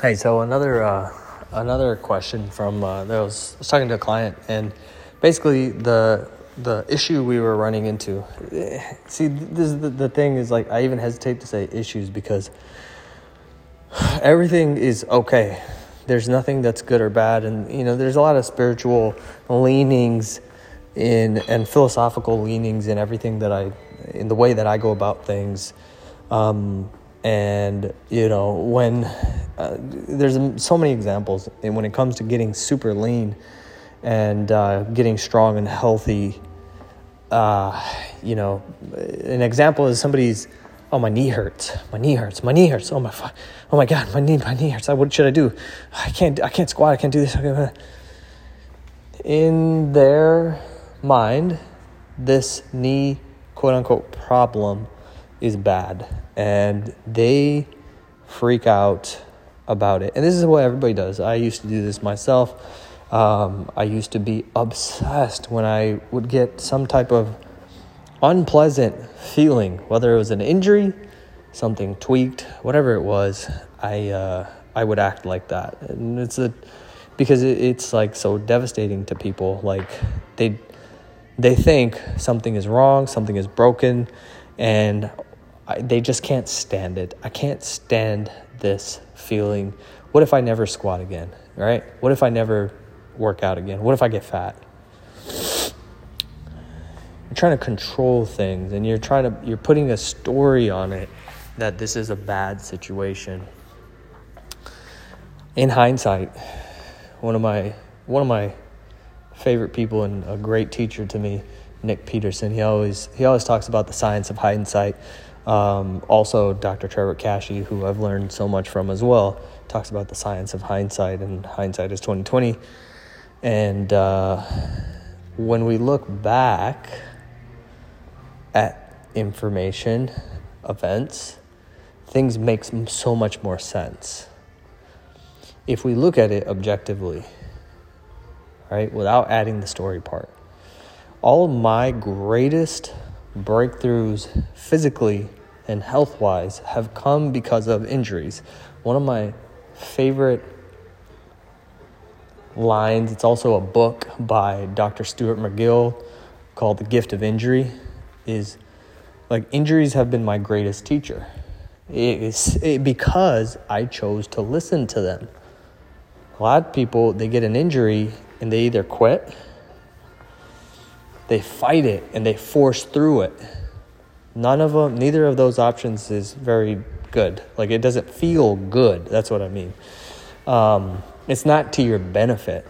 Hey, so another uh, another question from uh, there was, I was talking to a client, and basically the the issue we were running into. See, this is the, the thing is like I even hesitate to say issues because everything is okay. There's nothing that's good or bad, and you know there's a lot of spiritual leanings in and philosophical leanings in everything that I in the way that I go about things. Um, and you know when uh, there's so many examples and when it comes to getting super lean and uh, getting strong and healthy uh, you know an example is somebody's oh my knee hurts. My knee hurts. My knee hurts. Oh my oh my god. My knee my knee hurts. What should i do? I can't i can't squat. I can't do this. In their mind this knee quote unquote problem is bad and they freak out about it. And this is what everybody does. I used to do this myself. Um, I used to be obsessed when I would get some type of unpleasant feeling, whether it was an injury, something tweaked, whatever it was. I uh, I would act like that, and it's a because it, it's like so devastating to people. Like they they think something is wrong, something is broken, and I, they just can't stand it. I can't stand this feeling. What if I never squat again, right? What if I never work out again? What if I get fat? You're trying to control things and you're trying to you're putting a story on it that this is a bad situation. In hindsight, one of my one of my favorite people and a great teacher to me, Nick Peterson, he always he always talks about the science of hindsight um, also, Dr. Trevor Kashey, who I've learned so much from as well, talks about the science of hindsight, and hindsight is twenty twenty. And uh, when we look back at information, events, things make so much more sense if we look at it objectively, right, without adding the story part. All of my greatest breakthroughs physically and health wise have come because of injuries. One of my favorite lines, it's also a book by Dr. Stuart McGill called The Gift of Injury, is like injuries have been my greatest teacher. It is it, because I chose to listen to them. A lot of people, they get an injury and they either quit they fight it and they force through it. None of them, neither of those options is very good. Like it doesn't feel good. That's what I mean. Um, it's not to your benefit.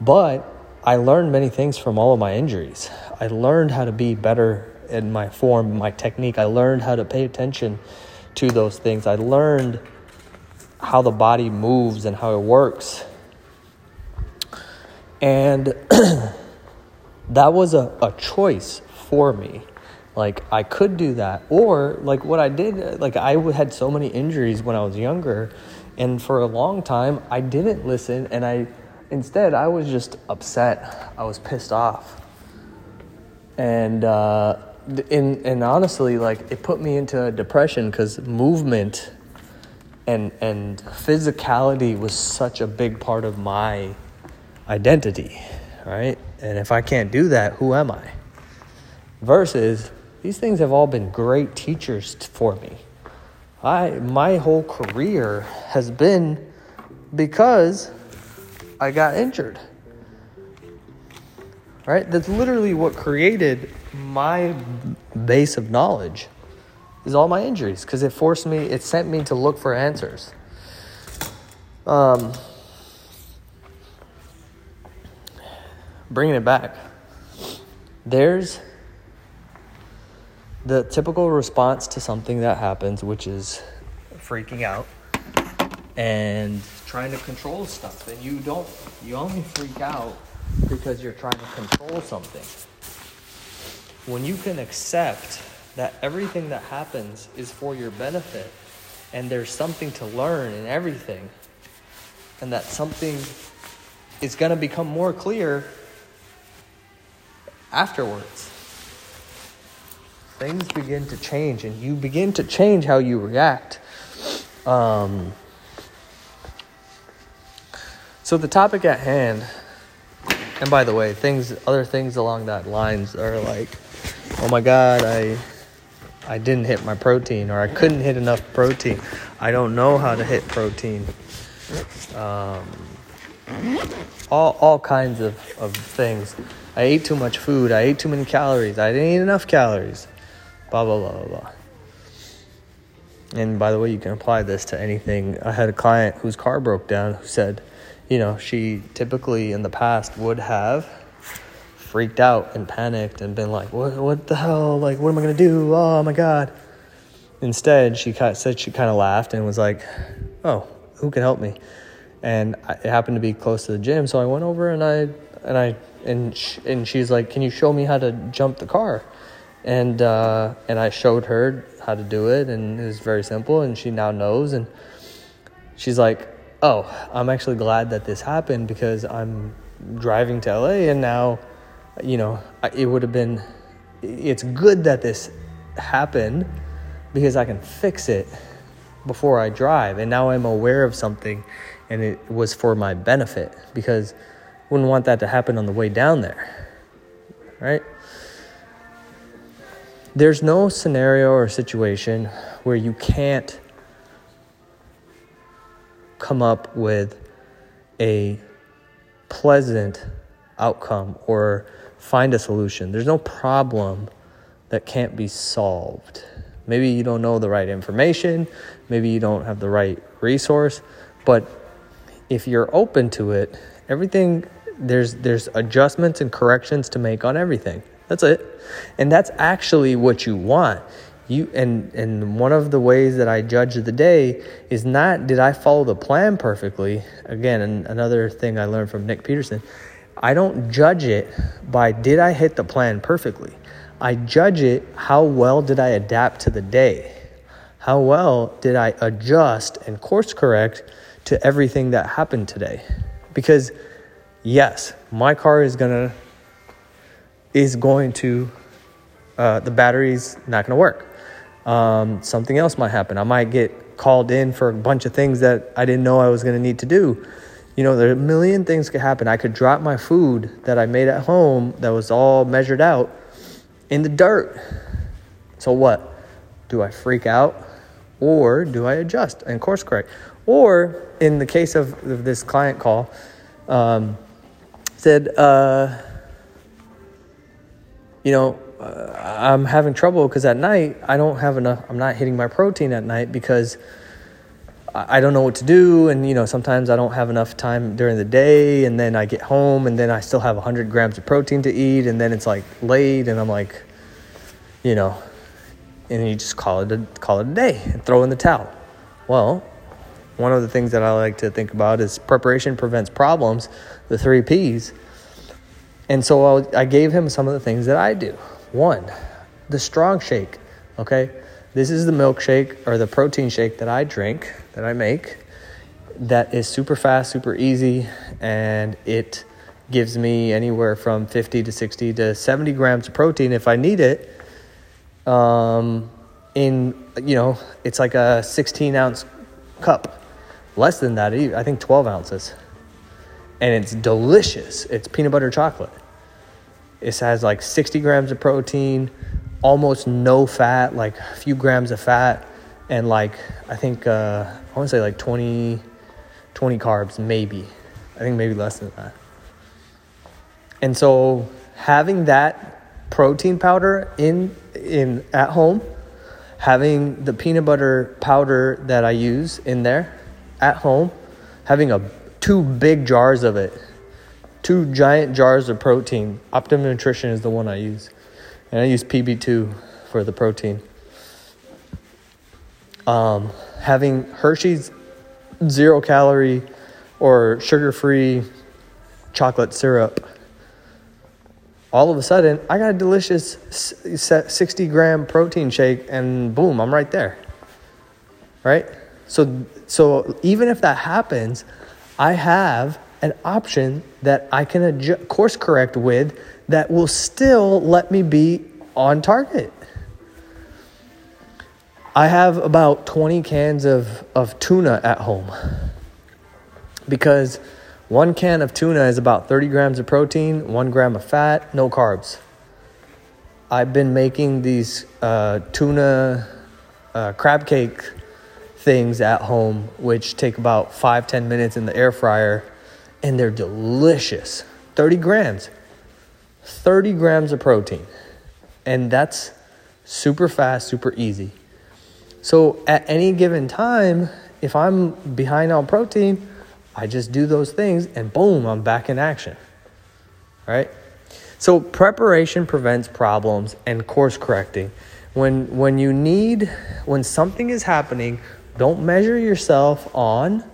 But I learned many things from all of my injuries. I learned how to be better in my form, my technique. I learned how to pay attention to those things. I learned how the body moves and how it works. And that was a, a choice for me. Like I could do that, or like what I did. Like I had so many injuries when I was younger, and for a long time I didn't listen, and I instead I was just upset. I was pissed off, and uh, in and honestly, like it put me into depression because movement and and physicality was such a big part of my identity, right? And if I can't do that, who am I? Versus, these things have all been great teachers for me. I my whole career has been because I got injured. Right? That's literally what created my base of knowledge is all my injuries because it forced me, it sent me to look for answers. Um, bringing it back, there's the typical response to something that happens, which is freaking out and trying to control stuff. And you don't, you only freak out because you're trying to control something. When you can accept that everything that happens is for your benefit and there's something to learn in everything, and that something is going to become more clear afterwards. Things begin to change, and you begin to change how you react. Um, So the topic at hand, and by the way, things, other things along that lines are like, oh my God, I, I didn't hit my protein, or I couldn't hit enough protein. I don't know how to hit protein. Um, all all kinds of, of things. I ate too much food. I ate too many calories. I didn't eat enough calories. Blah blah blah blah blah. And by the way, you can apply this to anything. I had a client whose car broke down who said, you know, she typically in the past would have freaked out and panicked and been like, what, what the hell? Like, what am I going to do? Oh my God. Instead, she said she kind of laughed and was like, oh, who can help me? And it happened to be close to the gym. So I went over and I, and I, and, sh- and she's like, can you show me how to jump the car? And, uh, and I showed her how to do it and it was very simple and she now knows. And she's like, oh, I'm actually glad that this happened because I'm driving to LA and now, you know, it would have been, it's good that this happened because I can fix it before I drive. And now I'm aware of something and it was for my benefit because wouldn't want that to happen on the way down there. Right? There's no scenario or situation where you can't come up with a pleasant outcome or find a solution. There's no problem that can't be solved. Maybe you don't know the right information, maybe you don't have the right resource, but if you're open to it, everything there's there's adjustments and corrections to make on everything. That's it. And that's actually what you want you and and one of the ways that I judge the day is not did I follow the plan perfectly. Again, another thing I learned from Nick Peterson, I don't judge it by did I hit the plan perfectly. I judge it how well did I adapt to the day. How well did I adjust and course correct to everything that happened today? Because yes, my car is going to is going to uh, the battery's not going to work um, something else might happen. I might get called in for a bunch of things that I didn't know I was going to need to do. You know, there are a million things could happen. I could drop my food that I made at home that was all measured out in the dirt. So what? Do I freak out or do I adjust and course correct? Or in the case of, this client call, um, said, uh, you know, uh, I'm having trouble because at night I don't have enough. I'm not hitting my protein at night because I don't know what to do, and you know sometimes I don't have enough time during the day, and then I get home and then I still have 100 grams of protein to eat, and then it's like late, and I'm like, you know, and you just call it a, call it a day and throw in the towel. Well, one of the things that I like to think about is preparation prevents problems, the three P's. And so I gave him some of the things that I do. One, the strong shake. Okay, this is the milkshake or the protein shake that I drink, that I make, that is super fast, super easy, and it gives me anywhere from 50 to 60 to 70 grams of protein if I need it. Um, in, you know, it's like a 16 ounce cup. Less than that, I think 12 ounces. And it's delicious. It's peanut butter chocolate. It has like 60 grams of protein, almost no fat, like a few grams of fat, and like I think uh, I want to say like 20, 20 carbs, maybe. I think maybe less than that. And so having that protein powder in in at home, having the peanut butter powder that I use in there at home, having a two big jars of it two giant jars of protein. Optimum Nutrition is the one I use. And I use PB2 for the protein. Um, having Hershey's zero calorie or sugar free chocolate syrup, all of a sudden, I got a delicious 60 gram protein shake, and boom, I'm right there. Right? So, so even if that happens, I have an option that I can adjust, course correct with that will still let me be on target. I have about 20 cans of, of tuna at home because One can of tuna is about 30 grams of protein, one gram of fat, no carbs. I've been making these uh, tuna uh, crab cake things at home, which take about five ten minutes in the air fryer, and they're delicious. 30 grams. 30 grams of protein. And that's super fast, super easy. So at any given time, if I'm behind on protein, I just do those things and boom, I'm back in action. Right? So preparation prevents problems and course correcting. When when you need when something is happening, don't measure yourself on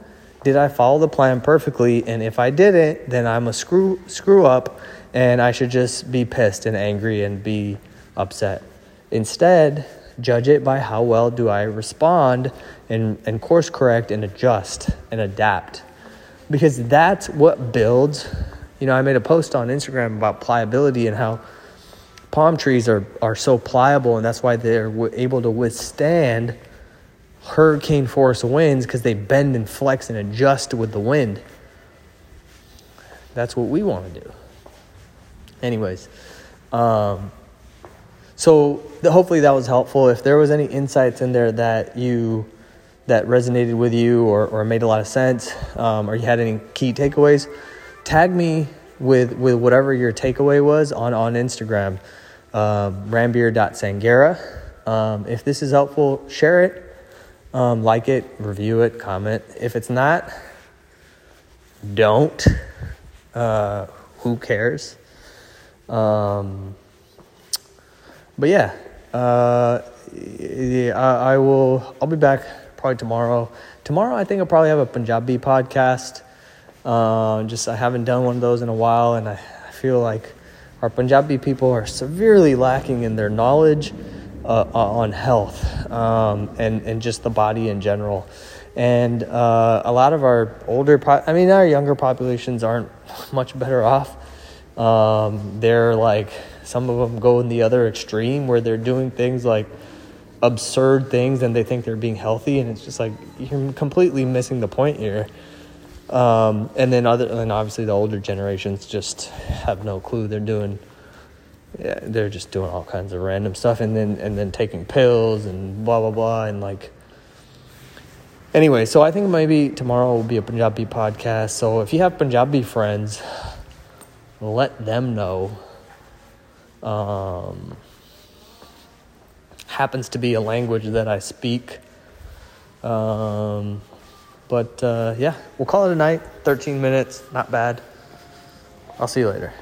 did I follow the plan perfectly and if I didn't, then I'm a screw screw up and I should just be pissed and angry and be upset. Instead, judge it by how well do I respond and, and course correct and adjust and adapt. Because that's what builds. You know, I made a post on Instagram about pliability and how palm trees are, are so pliable, and that's why they're able to withstand hurricane force winds because they bend and flex and adjust with the wind. That's what we want to do. Anyways, um, so the, hopefully that was helpful. If there was any insights in there that you that resonated with you or, or made a lot of sense, um, or you had any key takeaways, tag me with with whatever your takeaway was on on Instagram, um, rambeer.sangera. Um, if this is helpful, share it, um, like it, review it, comment. If it's not, don't. Uh, who cares? Um, but yeah, uh, yeah, I, I, will. I'll be back probably tomorrow. Tomorrow, I think I'll probably have a Punjabi podcast. Uh, just I haven't done one of those in a while, and I, I feel like our Punjabi people are severely lacking in their knowledge uh, on health um, and and just the body in general. And uh, a lot of our older, po- I mean, our younger populations aren't much better off. Um, they're like some of them go in the other extreme where they're doing things like absurd things and they think they're being healthy, and it's just like you're completely missing the point here. Um, and then other, and obviously the older generations just have no clue. They're doing, yeah, they're just doing all kinds of random stuff, and then and then taking pills and blah blah blah, and like. Anyway, so I think maybe tomorrow will be a Punjabi podcast. So if you have Punjabi friends, let them know um, happens to be a language that I speak. Um, but uh, yeah, we'll call it a night. 13 minutes, not bad. I'll see you later.